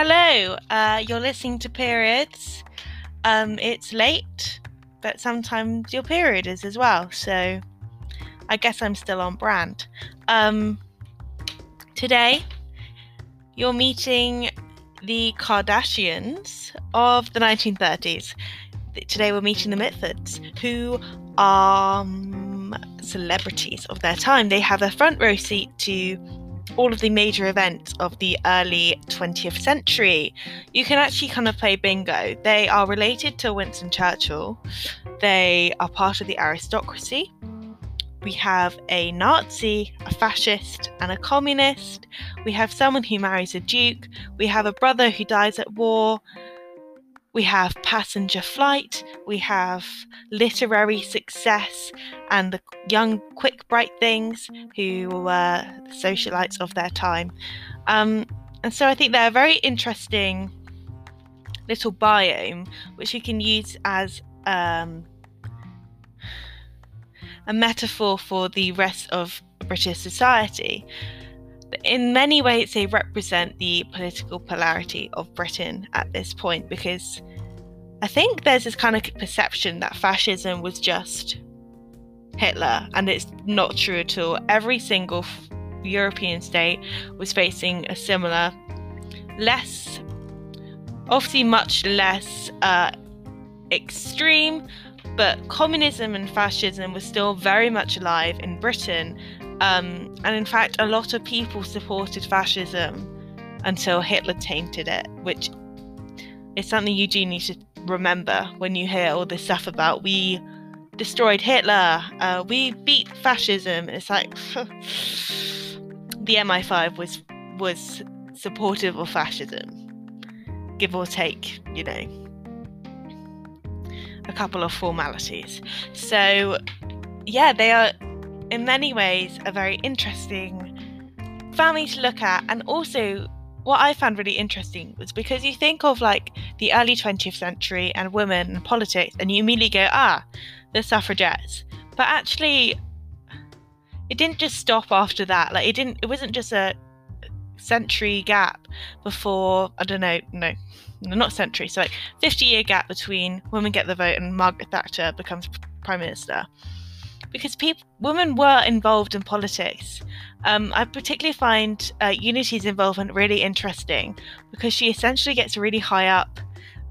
Hello, uh, you're listening to Periods. Um, it's late, but sometimes your period is as well, so I guess I'm still on brand. Um, today, you're meeting the Kardashians of the 1930s. Today, we're meeting the Mitfords, who are um, celebrities of their time. They have a front row seat to all of the major events of the early 20th century. You can actually kind of play bingo. They are related to Winston Churchill, they are part of the aristocracy. We have a Nazi, a fascist, and a communist. We have someone who marries a duke. We have a brother who dies at war. We have passenger flight, we have literary success, and the young, quick, bright things who were the socialites of their time. Um, and so I think they're a very interesting little biome which we can use as um, a metaphor for the rest of British society in many ways they represent the political polarity of Britain at this point because I think there's this kind of perception that fascism was just Hitler, and it's not true at all. Every single European state was facing a similar, less, obviously much less uh, extreme, but communism and fascism was still very much alive in Britain um, and in fact, a lot of people supported fascism until Hitler tainted it, which is something you do need to remember when you hear all this stuff about we destroyed Hitler, uh, we beat fascism. It's like the MI5 was was supportive of fascism, give or take, you know, a couple of formalities. So, yeah, they are in many ways a very interesting family to look at and also what I found really interesting was because you think of like the early 20th century and women and politics, and you immediately go, ah, the suffragettes. But actually, it didn't just stop after that. Like it didn't. It wasn't just a century gap before. I don't know. No, not century. So like 50 year gap between women get the vote and Margaret Thatcher becomes prime minister because people, women were involved in politics. Um, I particularly find uh, Unity's involvement really interesting because she essentially gets really high up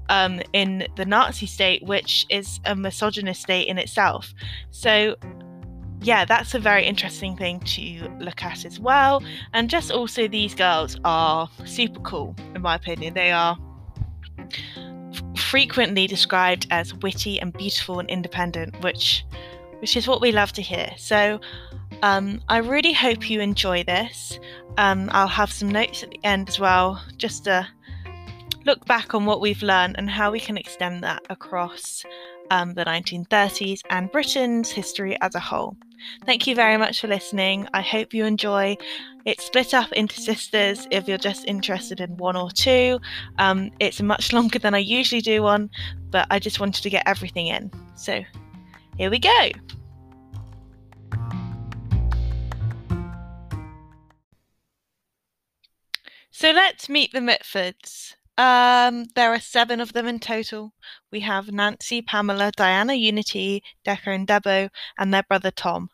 um, in the Nazi state, which is a misogynist state in itself. So, yeah, that's a very interesting thing to look at as well. And just also, these girls are super cool, in my opinion. They are frequently described as witty and beautiful and independent, which which is what we love to hear. So um, I really hope you enjoy this. Um, I'll have some notes at the end as well, just to look back on what we've learned and how we can extend that across um, the 1930s and Britain's history as a whole. Thank you very much for listening. I hope you enjoy. It's split up into sisters if you're just interested in one or two. Um, it's much longer than I usually do one, but I just wanted to get everything in. So here we go. So let's meet the Mitfords. Um, there are seven of them in total. We have Nancy, Pamela, Diana, Unity, Decca, and Debo, and their brother Tom.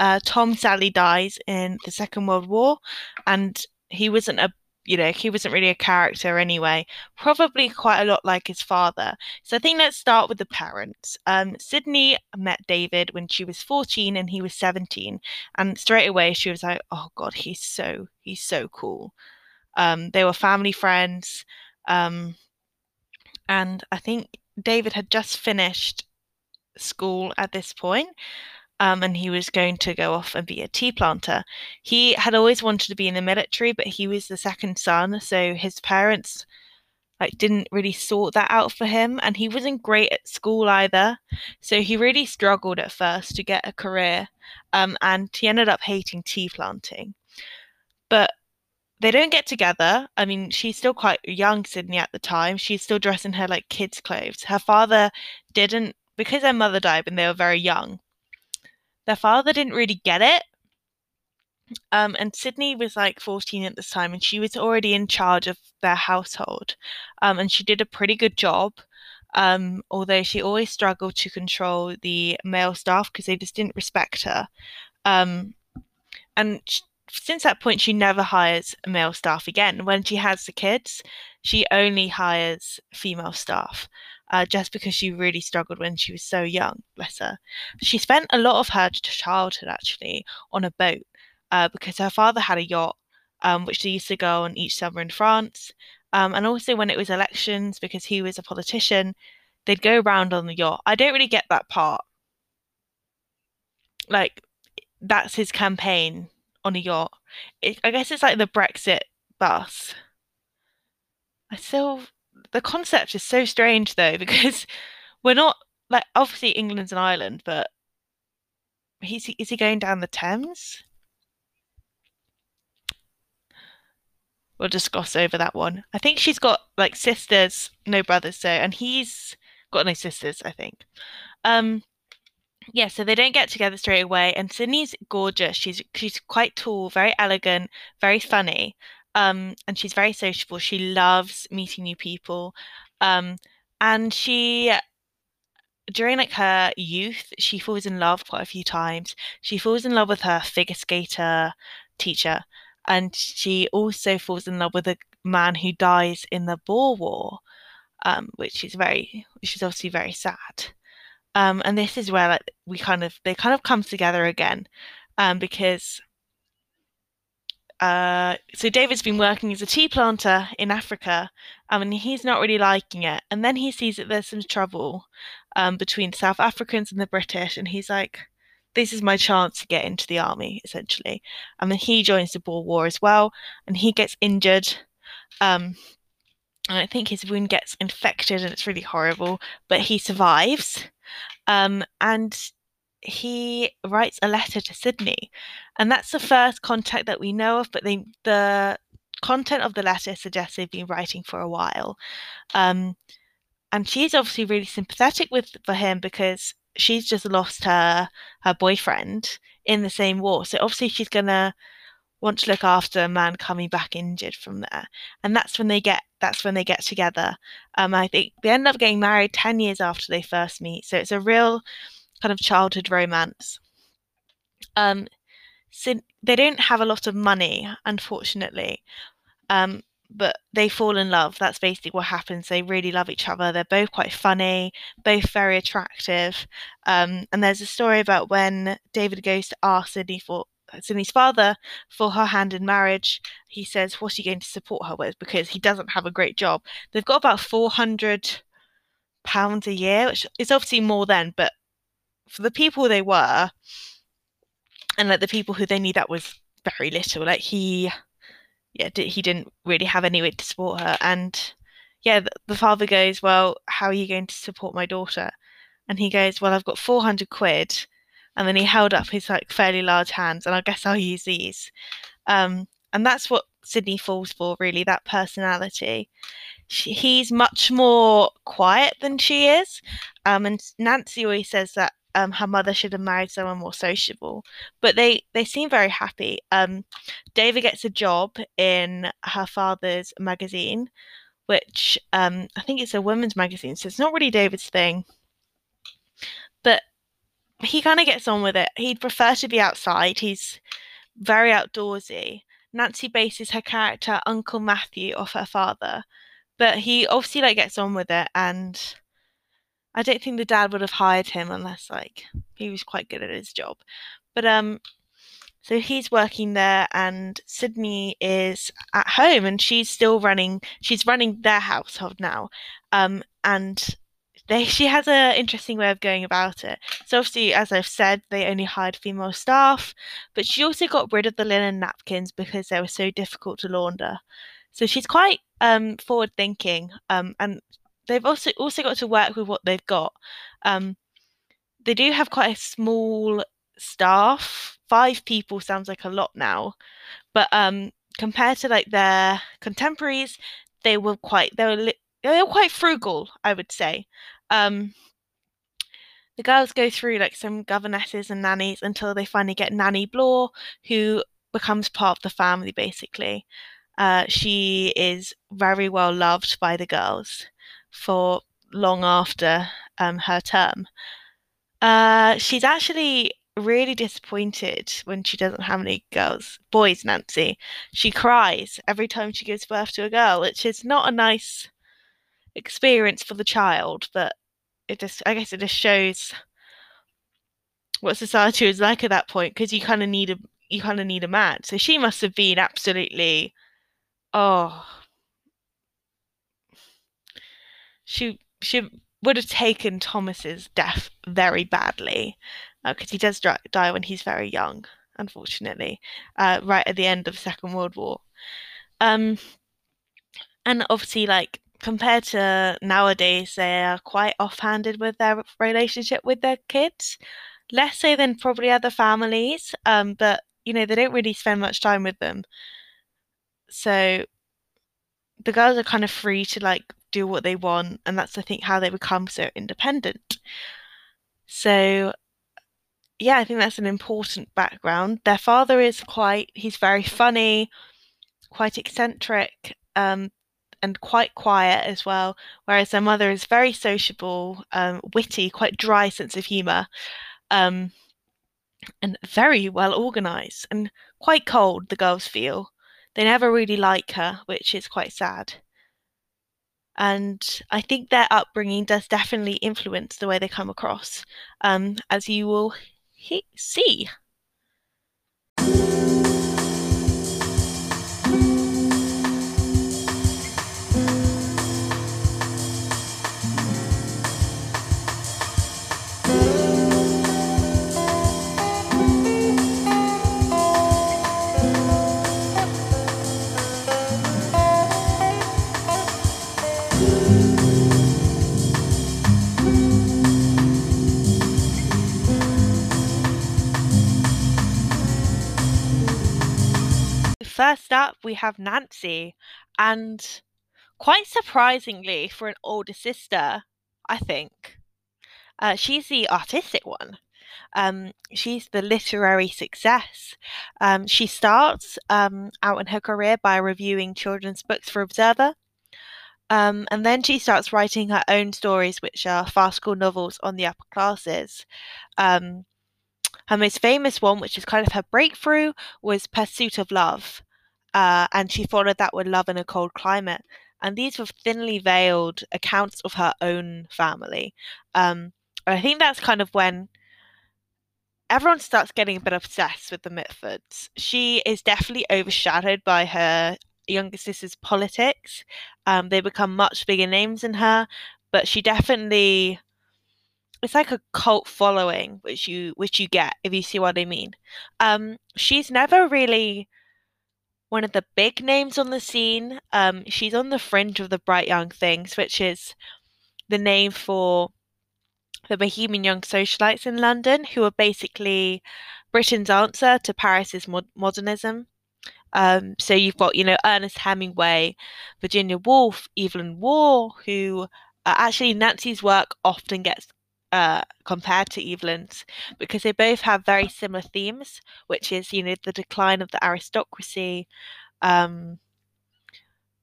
Uh, Tom sadly dies in the Second World War, and he wasn't a you know, he wasn't really a character anyway. Probably quite a lot like his father. So I think let's start with the parents. Um, Sydney met David when she was 14 and he was 17. And straight away she was like, oh God, he's so, he's so cool. Um, they were family friends. Um, and I think David had just finished school at this point um, and he was going to go off and be a tea planter. He had always wanted to be in the military, but he was the second son, so his parents like didn't really sort that out for him, and he wasn't great at school either. So he really struggled at first to get a career, um, and he ended up hating tea planting. But they don't get together. I mean, she's still quite young, Sydney, at the time. She's still dressing her like kids' clothes. Her father didn't, because her mother died when they were very young their father didn't really get it. Um, and Sydney was like 14 at this time, and she was already in charge of their household. Um, and she did a pretty good job, um, although she always struggled to control the male staff because they just didn't respect her. Um, and sh- since that point, she never hires male staff again. When she has the kids, she only hires female staff. Uh, just because she really struggled when she was so young, bless her. She spent a lot of her childhood actually on a boat uh, because her father had a yacht, um, which they used to go on each summer in France. Um, and also when it was elections, because he was a politician, they'd go around on the yacht. I don't really get that part. Like, that's his campaign on a yacht. It, I guess it's like the Brexit bus. I still, the concept is so strange though, because we're not, like, obviously England's an island, but he's, is he going down the Thames? We'll just gloss over that one. I think she's got like sisters, no brothers, so and he's got no sisters, I think. Um yeah, so they don't get together straight away and Sydney's gorgeous. She's she's quite tall, very elegant, very funny. Um and she's very sociable. She loves meeting new people. Um and she during like her youth, she falls in love quite a few times. She falls in love with her figure skater teacher, and she also falls in love with a man who dies in the Boer War, um, which is very, which is obviously very sad. Um, and this is where like we kind of they kind of come together again, um, because uh, so David's been working as a tea planter in Africa, um, and he's not really liking it. And then he sees that there's some trouble um, between South Africans and the British, and he's like, "This is my chance to get into the army." Essentially, and then he joins the Boer War as well, and he gets injured. Um, and I think his wound gets infected, and it's really horrible. But he survives, um, and he writes a letter to Sydney, and that's the first contact that we know of. But the content of the letter suggests they've been writing for a while, um, and she's obviously really sympathetic with for him because she's just lost her her boyfriend in the same war. So obviously she's gonna want to look after a man coming back injured from there, and that's when they get that's when they get together. Um, I think they end up getting married ten years after they first meet, so it's a real kind of childhood romance. Um, they don't have a lot of money, unfortunately, um, but they fall in love. That's basically what happens. They really love each other. They're both quite funny, both very attractive. Um, and there's a story about when David goes to ask Sydney for Sydney's father for her hand in marriage. He says, "What's he going to support her with?" Because he doesn't have a great job. They've got about four hundred pounds a year, which is obviously more than, but for the people they were, and like the people who they knew, that was very little. Like he, yeah, he didn't really have any way to support her, and yeah, the, the father goes, "Well, how are you going to support my daughter?" And he goes, "Well, I've got four hundred quid." And then he held up his like fairly large hands, and I guess I'll use these. Um, and that's what Sydney falls for, really, that personality. She, he's much more quiet than she is. Um, and Nancy always says that um, her mother should have married someone more sociable. But they they seem very happy. Um, David gets a job in her father's magazine, which um, I think it's a women's magazine, so it's not really David's thing. But he kind of gets on with it. He'd prefer to be outside. He's very outdoorsy. Nancy bases her character Uncle Matthew off her father, but he obviously like gets on with it and I don't think the dad would have hired him unless like he was quite good at his job. But um so he's working there and Sydney is at home and she's still running she's running their household now. Um and they she has an interesting way of going about it. So obviously, as I've said, they only hired female staff, but she also got rid of the linen napkins because they were so difficult to launder. So she's quite um, forward thinking, um, and they've also also got to work with what they've got. Um, they do have quite a small staff. Five people sounds like a lot now, but um, compared to like their contemporaries, they were quite they were li- they were quite frugal, I would say. Um, the girls go through like some governesses and nannies until they finally get Nanny Blor, who becomes part of the family basically. Uh, she is very well loved by the girls for long after um, her term. Uh, she's actually really disappointed when she doesn't have any girls, boys, Nancy. She cries every time she gives birth to a girl, which is not a nice experience for the child, but it just, I guess it just shows what society was like at that point because you kind of need a you kind of need a man. So she must have been absolutely, oh, she she would have taken Thomas's death very badly because uh, he does die when he's very young, unfortunately, uh, right at the end of the Second World War. Um, and obviously, like compared to nowadays, they are quite offhanded with their relationship with their kids. Less so than probably other families, um, but you know they don't really spend much time with them. So the girls are kind of free to like do what they want, and that's I think how they become so independent. So yeah, I think that's an important background. Their father is quite he's very funny, quite eccentric, um, and quite quiet as well, whereas their mother is very sociable, um, witty, quite dry sense of humour, um, and very well organised and quite cold. The girls feel they never really like her, which is quite sad. And I think their upbringing does definitely influence the way they come across, um, as you will he- see. First up, we have Nancy, and quite surprisingly for an older sister, I think, uh, she's the artistic one. Um, she's the literary success. Um, she starts um, out in her career by reviewing children's books for Observer. Um, and then she starts writing her own stories, which are farcical novels on the upper classes. Um, her most famous one, which is kind of her breakthrough, was Pursuit of Love uh, and she followed that with Love in a Cold Climate. And these were thinly veiled accounts of her own family. Um, and I think that's kind of when everyone starts getting a bit obsessed with the Mitfords. She is definitely overshadowed by her younger sister's politics. Um, they become much bigger names than her, but she definitely it's like a cult following which you which you get if you see what I mean. Um, she's never really one of the big names on the scene. Um, she's on the fringe of the Bright Young Things, which is the name for the Bohemian Young Socialites in London, who are basically Britain's answer to Paris's mod- modernism. Um, so you've got, you know, Ernest Hemingway, Virginia Woolf, Evelyn Waugh, who uh, actually Nancy's work often gets uh, compared to Evelyn's because they both have very similar themes, which is you know the decline of the aristocracy, um,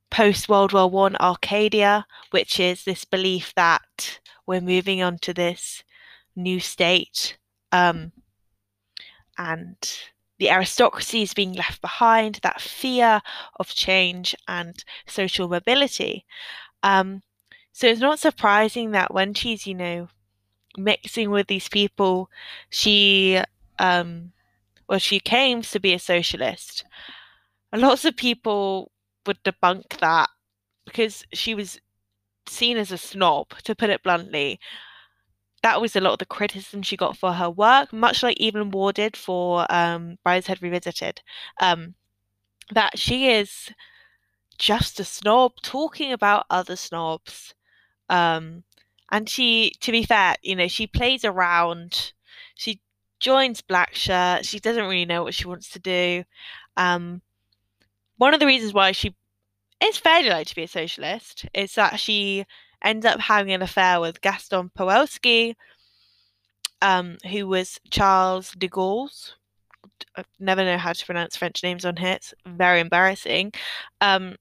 post World War One Arcadia, which is this belief that we're moving on to this new state, um, and the aristocracy is being left behind. That fear of change and social mobility. Um, so it's not surprising that when she's, you know, mixing with these people, she um well she claims to be a socialist. Lots of people would debunk that because she was seen as a snob, to put it bluntly. That was a lot of the criticism she got for her work, much like Evelyn Waugh did for um, Brideshead Revisited. Um, that she is just a snob talking about other snobs. Um, and she, to be fair, you know, she plays around. She joins Blackshirt. She doesn't really know what she wants to do. Um, one of the reasons why she is fairly likely to be a socialist is that she ends up having an affair with Gaston Palewski, um, who was Charles de Gaulle's I never know how to pronounce French names on here. It's very embarrassing. Um,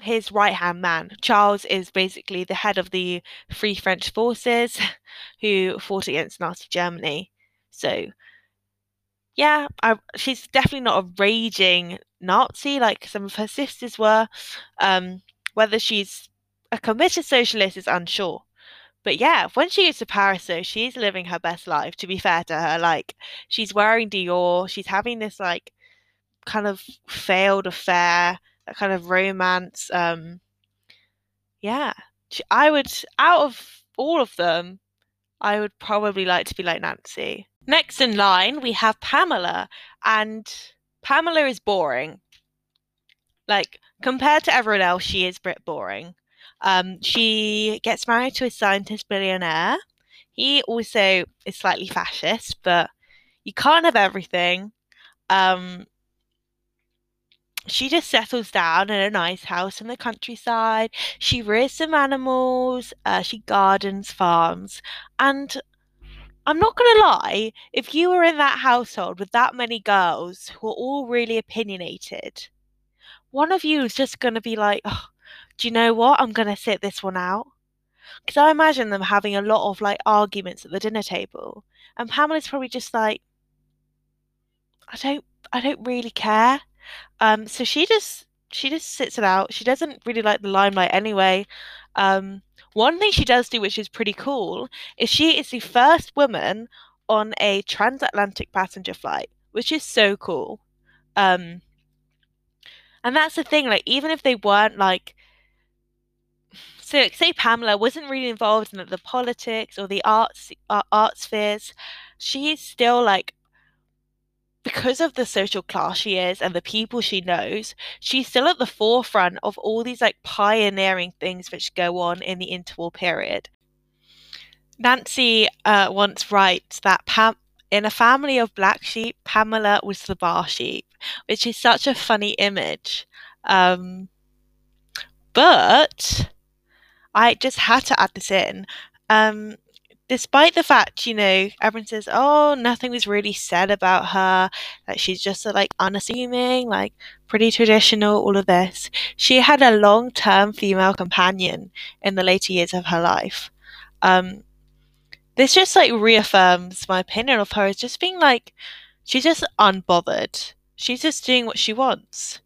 his right hand man. Charles is basically the head of the Free French forces who fought against Nazi Germany. So, yeah, I, she's definitely not a raging Nazi like some of her sisters were. Um, whether she's a committed socialist is unsure. But yeah, when she gets to Paris, though, she's living her best life. To be fair to her, like she's wearing Dior, she's having this like kind of failed affair, that kind of romance. Um, yeah, I would out of all of them, I would probably like to be like Nancy. Next in line, we have Pamela, and Pamela is boring. Like compared to everyone else, she is Brit boring. Um, she gets married to a scientist billionaire. He also is slightly fascist, but you can't have everything. Um, she just settles down in a nice house in the countryside. She rears some animals. Uh, she gardens, farms, and I'm not going to lie, if you were in that household with that many girls who are all really opinionated, one of you is just going to be like, oh, do you know what? I'm going to sit this one out. Because I imagine them having a lot of like arguments at the dinner table. And Pamela's probably just like, I don't, I don't really care. Um, so she just, she just sits it out. She doesn't really like the limelight anyway. Um, one thing she does do, which is pretty cool, is she is the first woman on a transatlantic passenger flight, which is so cool. Um, and that's the thing, like, even if they weren't like so say Pamela wasn't really involved in the politics or the arts uh, art spheres, she's still like because of the social class she is and the people she knows, she's still at the forefront of all these like pioneering things which go on in the interwar period. Nancy uh, once writes that Pam in a family of black sheep, Pamela was the bar sheep, which is such a funny image. Um, but I just had to add this in. Um, despite the fact, you know, everyone says, oh, nothing was really said about her, that she's just uh, like unassuming, like pretty traditional, all of this, she had a long term female companion in the later years of her life. Um, this just like reaffirms my opinion of her as just being like, she's just unbothered. She's just doing what she wants.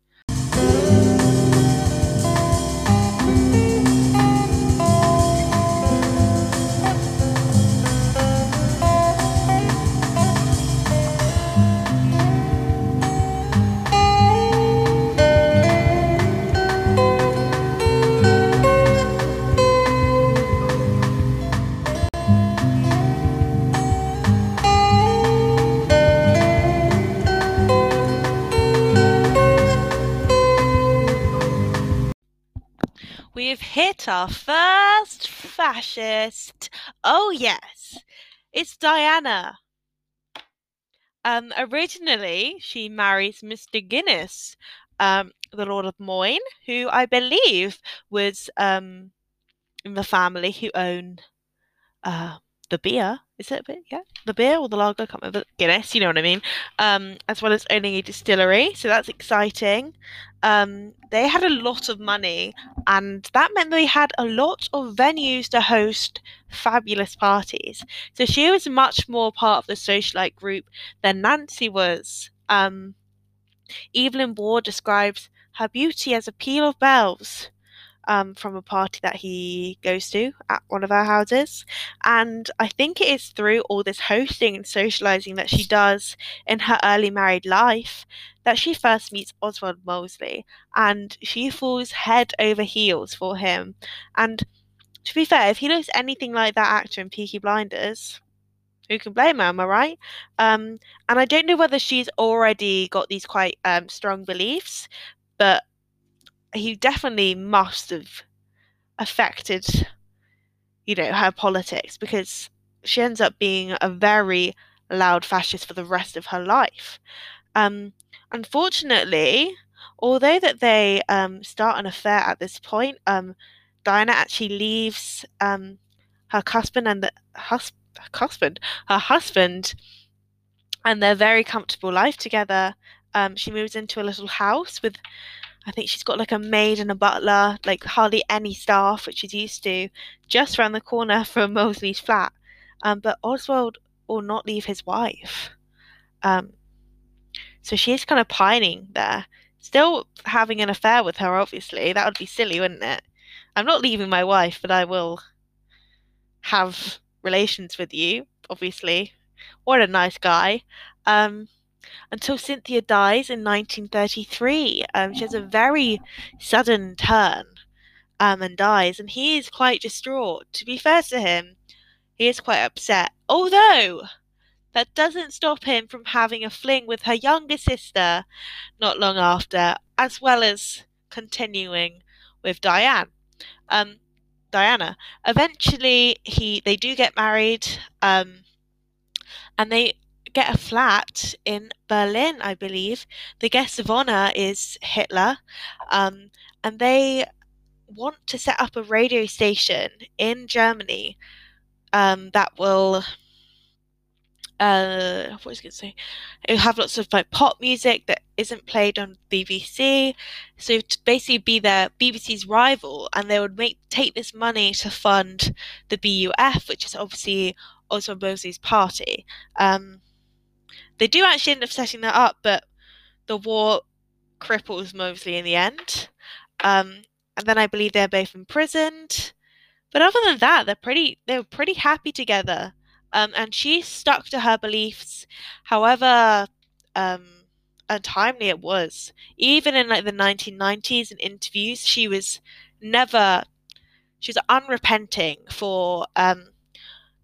Our first fascist. Oh, yes. It's Diana. Um, originally, she marries Mr. Guinness, um, the Lord of Moyne, who I believe was um, in the family who owned uh, the beer. Is it a bit? Yeah, the beer or the lager? I can't remember. Guinness, you know what I mean. Um, as well as owning a distillery, so that's exciting. Um, they had a lot of money, and that meant they had a lot of venues to host fabulous parties. So she was much more part of the socialite group than Nancy was. Um, Evelyn Waugh describes her beauty as a peal of bells um, from a party that he goes to at one of our houses. And I think it is through all this hosting and socializing that she does in her early married life that she first meets Oswald Mosley. And she falls head over heels for him. And to be fair, if he looks anything like that actor in Peaky Blinders, who can blame her, am I right? Um, and I don't know whether she's already got these quite um, strong beliefs, but he definitely must have affected, you know, her politics because she ends up being a very loud fascist for the rest of her life. Um, unfortunately, although that they um, start an affair at this point, um, Diana actually leaves um, her husband and the hus- husband, her husband, and their very comfortable life together. Um, she moves into a little house with, I think she's got like a maid and a butler, like hardly any staff, which she's used to, just around the corner from Mosley's flat. Um, but Oswald will not leave his wife. Um, so she is kind of pining there, still having an affair with her, obviously. That would be silly, wouldn't it? I'm not leaving my wife, but I will have relations with you, obviously. What a nice guy. Um, until Cynthia dies in 1933. Um, she has a very sudden turn um, and dies, and he is quite distraught. To be fair to him, he is quite upset. Although, that doesn't stop him from having a fling with her younger sister not long after, as well as continuing with Diane. Um, Diana. Eventually, he they do get married, um, and they get a flat in Berlin, I believe. The guest of honor is Hitler, um, and they want to set up a radio station in Germany um, that will uh, what was I going to say? It have lots of like pop music that isn't played on BBC. So to basically be their BBC's rival, and they would make take this money to fund the BUF, which is obviously Oswald Mosley's party. Um, they do actually end up setting that up, but the war cripples Mosley in the end. Um, and then I believe they're both imprisoned. But other than that, they're pretty they were pretty happy together. Um, and she stuck to her beliefs, however um, untimely it was. Even in like the 1990s in interviews, she was never she was unrepenting for um,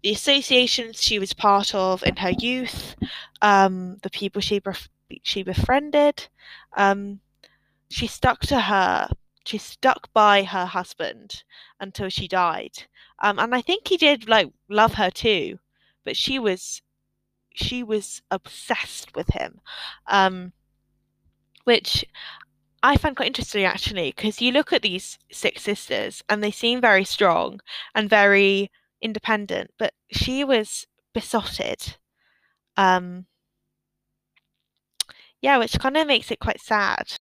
the associations she was part of in her youth, um, the people she bef- she befriended. Um, she stuck to her. She stuck by her husband until she died, um, and I think he did like love her too but she was she was obsessed with him um, which I find quite interesting actually because you look at these six sisters and they seem very strong and very independent, but she was besotted. Um, yeah, which kind of makes it quite sad.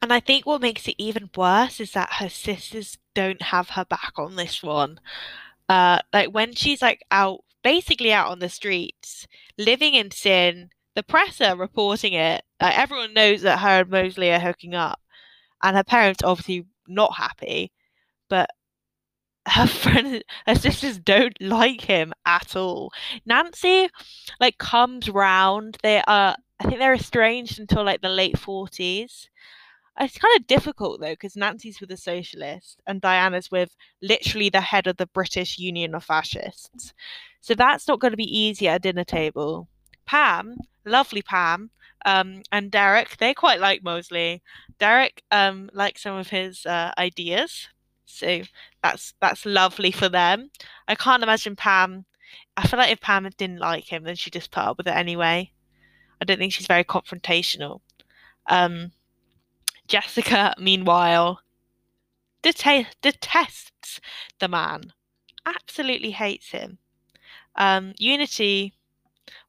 And I think what makes it even worse is that her sisters don't have her back on this one. Uh, like when she's like out basically out on the streets, living in sin. The press are reporting it. Like everyone knows that her and Mosley are hooking up, and her parents obviously not happy. But her friends, her sisters don't like him at all. Nancy, like, comes round. They are, I think they're estranged until like the late forties. It's kind of difficult though because Nancy's with a socialist and Diana's with literally the head of the British Union of Fascists. So that's not going to be easy at a dinner table. Pam, lovely Pam, um, and Derek, they quite like Mosley. Derek um, likes some of his uh, ideas, so that's that's lovely for them. I can't imagine Pam. I feel like if Pam didn't like him, then she just put up with it anyway. I don't think she's very confrontational. Um, Jessica, meanwhile, dete- detests the man, absolutely hates him. Um, Unity,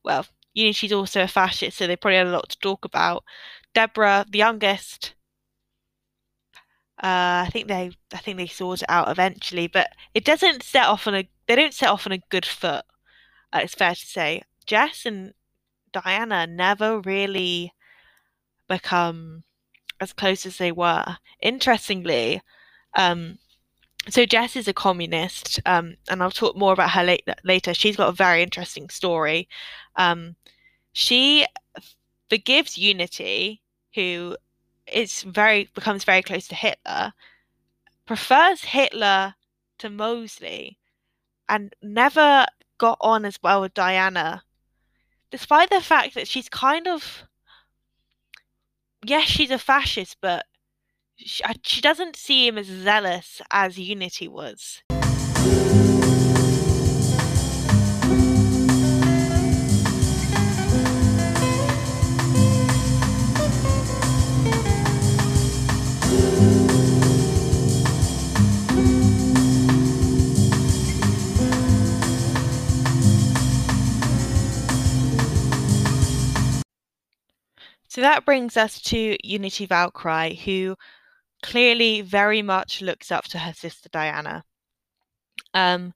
well, Unity's also a fascist, so they probably had a lot to talk about. Deborah, the youngest, uh, I think they, I think they sort it out eventually, but it doesn't set off on a, they don't set off on a good foot. Uh, it's fair to say. Jess and Diana never really become as close as they were. Interestingly, um, so Jess is a communist, um, and I'll talk more about her late, later. She's got a very interesting story. Um, she forgives Unity, who is very becomes very close to Hitler, prefers Hitler to Mosley, and never got on as well with Diana, despite the fact that she's kind of yes, she's a fascist, but she, uh, she doesn't see him as zealous as Unity was. So that brings us to Unity Valkyrie, who clearly very much looks up to her sister Diana. Um,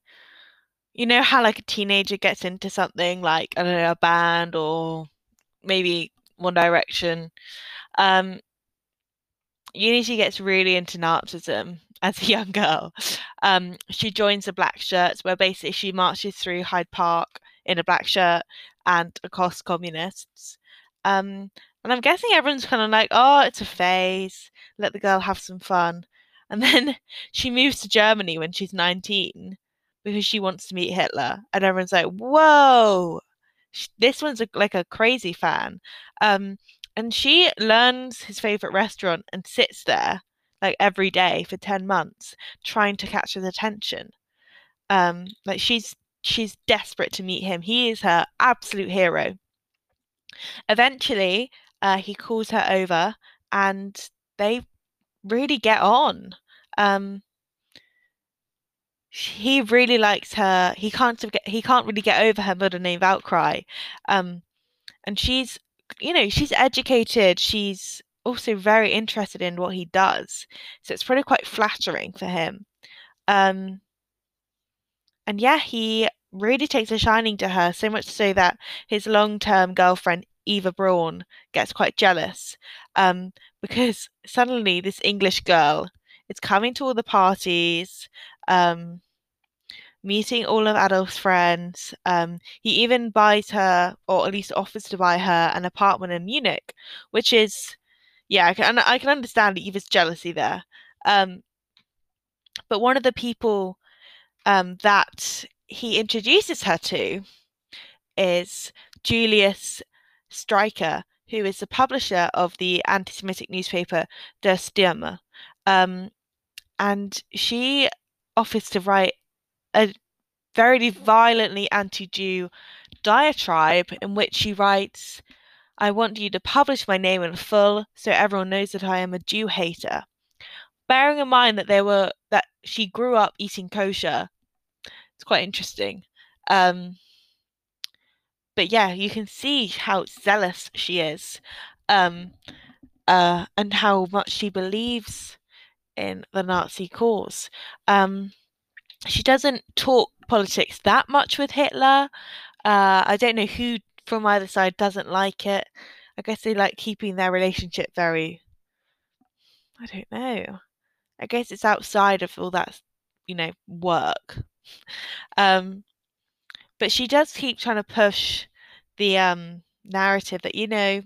you know how like a teenager gets into something like I don't know a band or maybe One Direction. Um, Unity gets really into Nazism as a young girl. Um, she joins the Black Shirts, where basically she marches through Hyde Park in a black shirt and accosts communists. Um, and I'm guessing everyone's kind of like, oh, it's a phase. Let the girl have some fun. And then she moves to Germany when she's 19 because she wants to meet Hitler. And everyone's like, whoa, this one's a, like a crazy fan. Um, and she learns his favorite restaurant and sits there like every day for 10 months trying to catch his attention. Um, like she's she's desperate to meet him. He is her absolute hero. Eventually, uh, he calls her over and they really get on. Um, he really likes her. He can't get, he can't really get over her mother name Valkyrie, Um, and she's you know she's educated. She's also very interested in what he does. So it's probably quite flattering for him. Um, and yeah, he really takes a shining to her, so much so that his long term girlfriend Eva Braun gets quite jealous um, because suddenly this English girl is coming to all the parties, um, meeting all of Adolf's friends. Um, he even buys her, or at least offers to buy her, an apartment in Munich, which is, yeah, I can, I can understand Eva's jealousy there. Um, but one of the people um, that he introduces her to is Julius Streicher, who is the publisher of the anti Semitic newspaper Der Stürmer. Um, and she offers to write a very violently anti Jew diatribe in which she writes, I want you to publish my name in full so everyone knows that I am a Jew hater. Bearing in mind that they were that she grew up eating kosher, it's quite interesting. Um, but yeah, you can see how zealous she is, um, uh, and how much she believes in the Nazi cause. Um, she doesn't talk politics that much with Hitler. Uh, I don't know who from either side doesn't like it. I guess they like keeping their relationship very. I don't know. I guess it's outside of all that, you know, work. Um, but she does keep trying to push the um, narrative that you know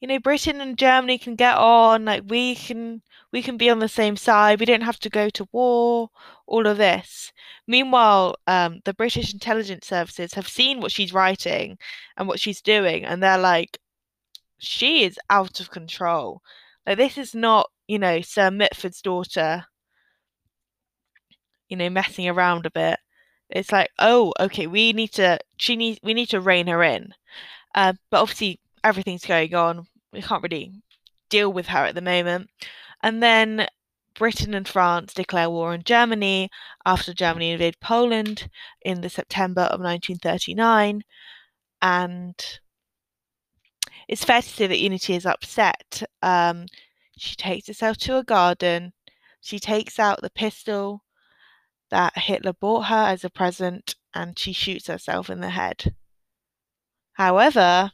you know britain and germany can get on like we can we can be on the same side we don't have to go to war all of this. Meanwhile um, the british intelligence services have seen what she's writing and what she's doing and they're like she is out of control. Like this is not you know sir mitford's daughter you know messing around a bit it's like, oh, okay, we need to she needs we need to rein her in. Uh, but obviously everything's going on. We can't really deal with her at the moment. And then Britain and France declare war on Germany after Germany invaded Poland in the September of 1939. And it's fair to say that Unity is upset. Um, she takes herself to a garden. She takes out the pistol that Hitler bought her as a present and she shoots herself in the head. However,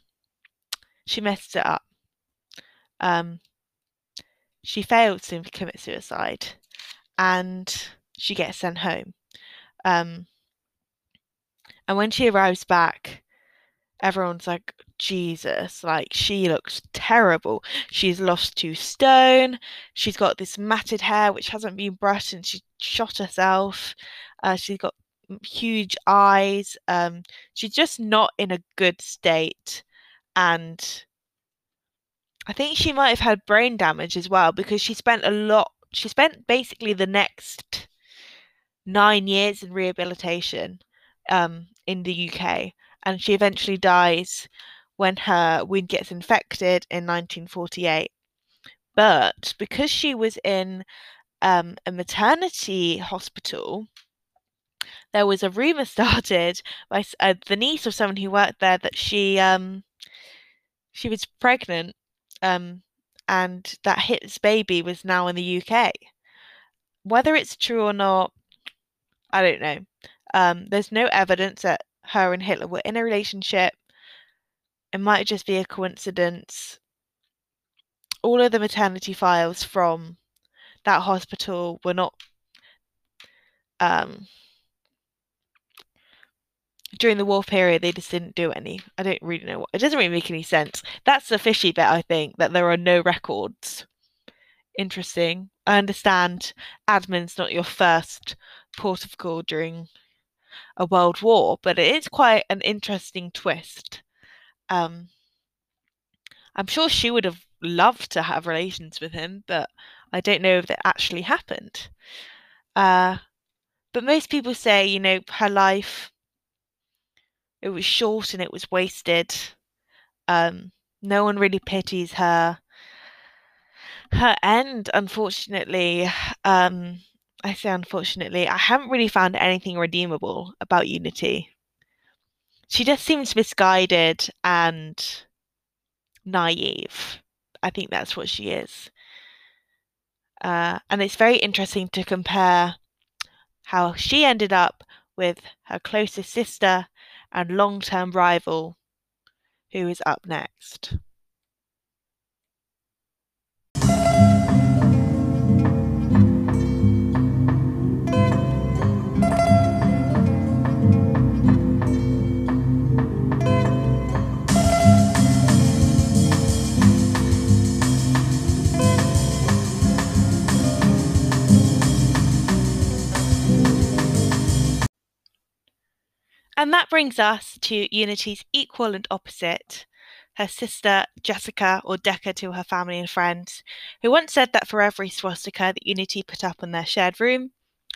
she messed it up. Um, she failed to commit suicide and she gets sent home. Um, and when she arrives back, everyone's like, Jesus, like she looks terrible. She's lost two stone. She's got this matted hair which hasn't been brushed and she shot herself. Uh, she's got huge eyes. Um, she's just not in a good state. And I think she might have had brain damage as well because she spent a lot, she spent basically the next nine years in rehabilitation um, in the UK. And she eventually dies when her wound gets infected in 1948. But because she was in um, a maternity hospital, there was a rumor started by uh, the niece of someone who worked there that she um, she was pregnant, um, and that Hitler's baby was now in the UK. Whether it's true or not, I don't know. Um, there's no evidence that her and Hitler were in a relationship. It might just be a coincidence. All of the maternity files from that hospital were not um, during the war period they just didn't do any. I don't really know what it doesn't really make any sense. That's the fishy bit, I think, that there are no records. Interesting. I understand admin's not your first port of call during a world war, but it is quite an interesting twist. Um, I'm sure she would have loved to have relations with him, but I don't know if that actually happened. Uh, but most people say, you know, her life it was short and it was wasted. Um, no one really pities her. Her end, unfortunately, um, I say unfortunately, I haven't really found anything redeemable about Unity. She just seems misguided and naive. I think that's what she is. Uh, and it's very interesting to compare how she ended up with her closest sister and long term rival, who is up next. And that brings us to Unity's equal and opposite, her sister Jessica, or Decca to her family and friends, who once said that for every swastika that Unity put up in their shared room,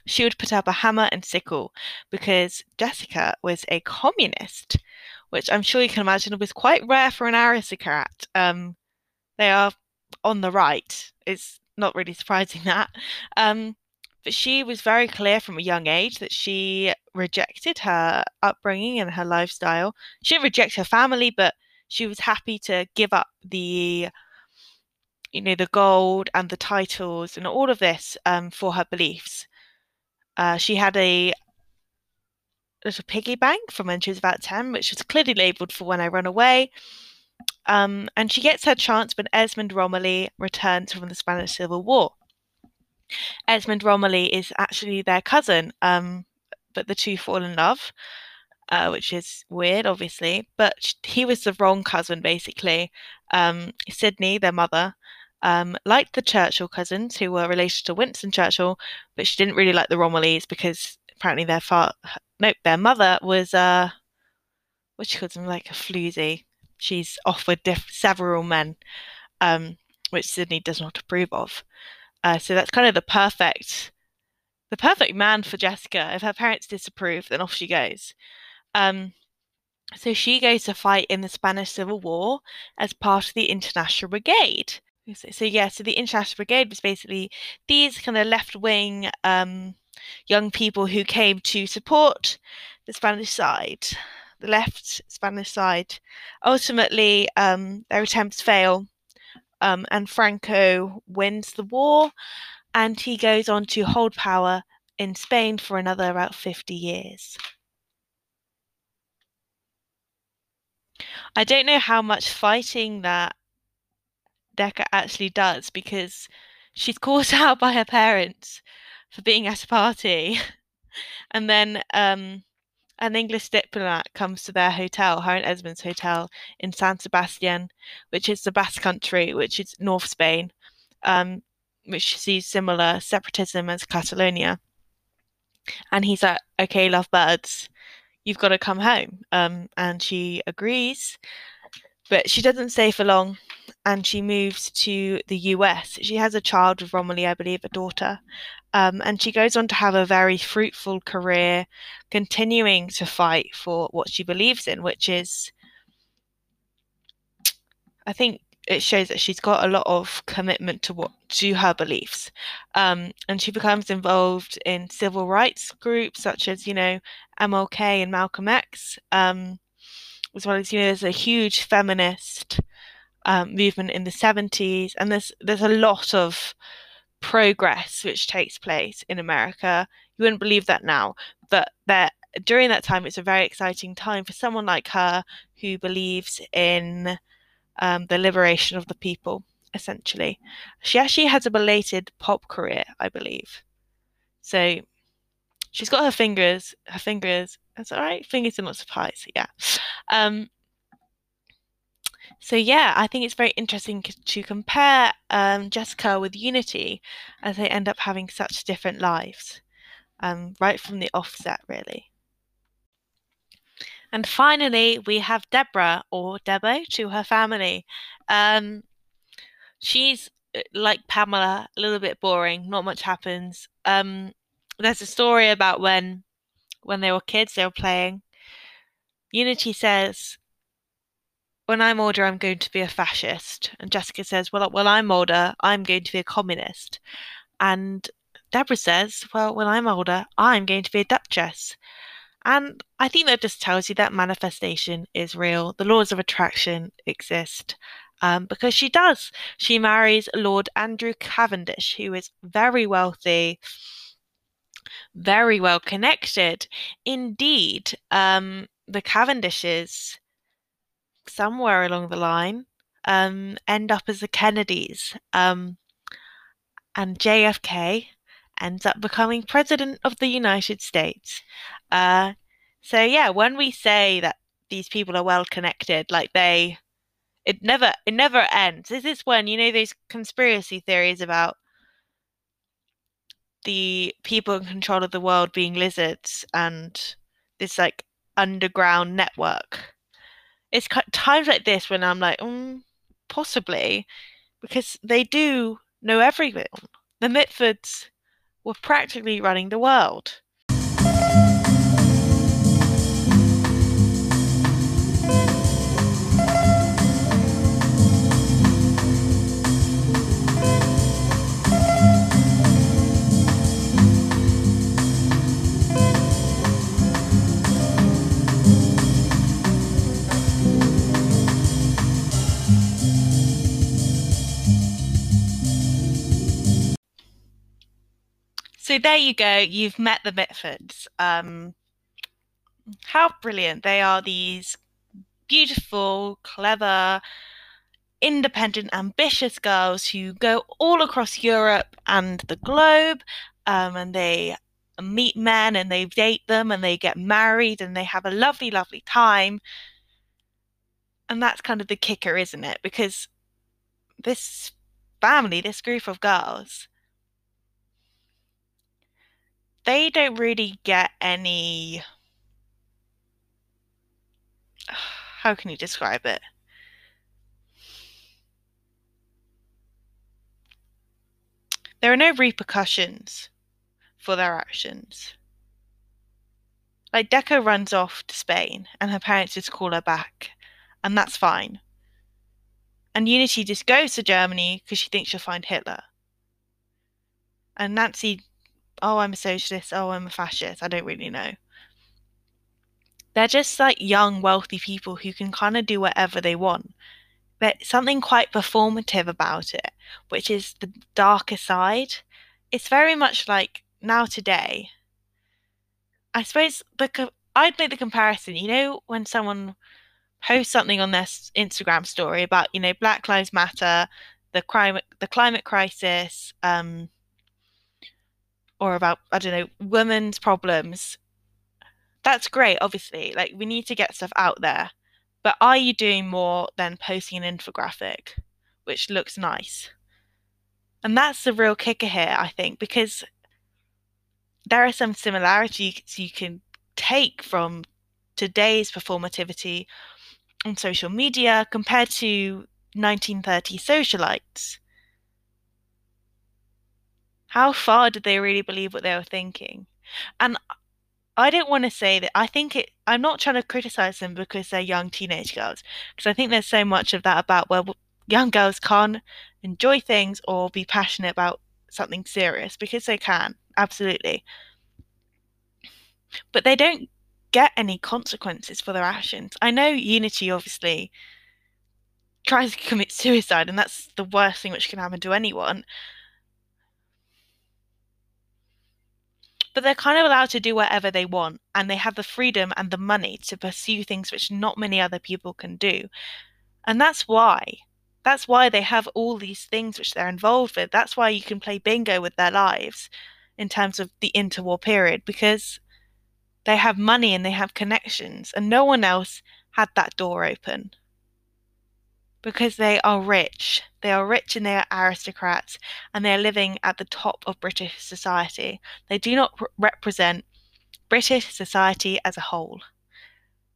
she would put up a hammer and sickle because Jessica was a communist, which I'm sure you can imagine was quite rare for an aristocrat. Um, they are on the right. It's not really surprising that. Um, but she was very clear from a young age that she rejected her upbringing and her lifestyle. She didn't reject her family, but she was happy to give up the you know the gold and the titles and all of this um, for her beliefs. Uh, she had a little piggy bank from when she was about 10, which was clearly labelled for when I run away. Um, and she gets her chance when Esmond Romilly returns from the Spanish Civil War. Esmond Romilly is actually their cousin, um, but the two fall in love, uh, which is weird, obviously. But he was the wrong cousin, basically. Um, Sydney, their mother, um, liked the Churchill cousins, who were related to Winston Churchill, but she didn't really like the Romillys because apparently their father, nope, their mother was uh, what she calls them, like a floozy. She's off with diff- several men, um, which Sydney does not approve of. Uh, so that's kind of the perfect, the perfect man for Jessica. If her parents disapprove, then off she goes. Um, so she goes to fight in the Spanish Civil War as part of the International Brigade. So, so yeah, so the International Brigade was basically these kind of left-wing um, young people who came to support the Spanish side, the left Spanish side. Ultimately, um, their attempts fail um, and Franco wins the war, and he goes on to hold power in Spain for another about 50 years. I don't know how much fighting that Decca actually does because she's caught out by her parents for being at a party. and then um, an English diplomat comes to their hotel, and Esmond's hotel in San Sebastian, which is the Basque Country, which is North Spain, um, which sees similar separatism as Catalonia. And he's like, okay, lovebirds, you've got to come home. Um, and she agrees, but she doesn't stay for long and she moves to the US. She has a child with Romilly, I believe, a daughter. Um, and she goes on to have a very fruitful career, continuing to fight for what she believes in, which is, I think it shows that she's got a lot of commitment to what to her beliefs, um, and she becomes involved in civil rights groups such as you know MLK and Malcolm X, um, as well as you know there's a huge feminist um, movement in the 70s, and there's there's a lot of progress which takes place in America. You wouldn't believe that now, but that during that time, it's a very exciting time for someone like her who believes in um, the liberation of the people. Essentially, she actually has a belated pop career, I believe. So she's got her fingers, her fingers. That's all right. Fingers in lots of pies. Yeah. Um, so yeah, I think it's very interesting to compare um, Jessica with Unity, as they end up having such different lives, um, right from the offset, really. And finally, we have Deborah or Debo to her family. Um, she's uh, like Pamela, a little bit boring. Not much happens. Um, there's a story about when when they were kids, they were playing. Unity says when I'm older, I'm going to be a fascist. And Jessica says, well, when I'm older, I'm going to be a communist. And Deborah says, well, when I'm older, I'm going to be a duchess. And I think that just tells you that manifestation is real. The laws of attraction exist. Um, because she does. She marries Lord Andrew Cavendish, who is very wealthy, very well connected. Indeed, um, the Cavendishes somewhere along the line um, end up as the Kennedys. Um, and JFK ends up becoming president of the United States. Uh, so yeah, when we say that these people are well connected, like they, it never, it never ends. Is this is when you know those conspiracy theories about the people in control of the world being lizards and this like underground network it's times like this when I'm like, mm, possibly, because they do know everything. The Mitfords were practically running the world. There you go. You've met the Mitfords. Um, how brilliant they are! These beautiful, clever, independent, ambitious girls who go all across Europe and the globe, um, and they meet men and they date them and they get married and they have a lovely, lovely time. And that's kind of the kicker, isn't it? Because this family, this group of girls, they don't really get any. How can you describe it? There are no repercussions for their actions. Like Decca runs off to Spain and her parents just call her back, and that's fine. And Unity just goes to Germany because she thinks she'll find Hitler. And Nancy oh, I'm a socialist, oh, I'm a fascist. I don't really know. They're just like young, wealthy people who can kind of do whatever they want. But something quite performative about it, which is the darker side. It's very much like now today. I suppose the I'd make the comparison. You know, when someone posts something on their Instagram story about you know Black Lives Matter, the crime, the climate crisis, um, or about I don't know women's problems, that's great. Obviously, like we need to get stuff out there. But are you doing more than posting an infographic, which looks nice? And that's the real kicker here, I think, because there are some similarities you can take from today's performativity on social media compared to 1930 socialites. How far did they really believe what they were thinking? And I don't want to say that I think it I'm not trying to criticize them because they're young teenage girls because I think there's so much of that about where young girls can't enjoy things or be passionate about something serious because they can absolutely but they don't get any consequences for their actions I know unity obviously tries to commit suicide, and that's the worst thing which can happen to anyone. But they're kind of allowed to do whatever they want, and they have the freedom and the money to pursue things which not many other people can do. And that's why. That's why they have all these things which they're involved with. That's why you can play bingo with their lives in terms of the interwar period, because they have money and they have connections, and no one else had that door open because they are rich. They are rich and they are aristocrats and they are living at the top of British society. They do not represent British society as a whole.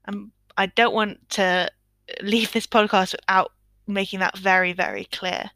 Um, I don't want to leave this podcast without making that very, very clear.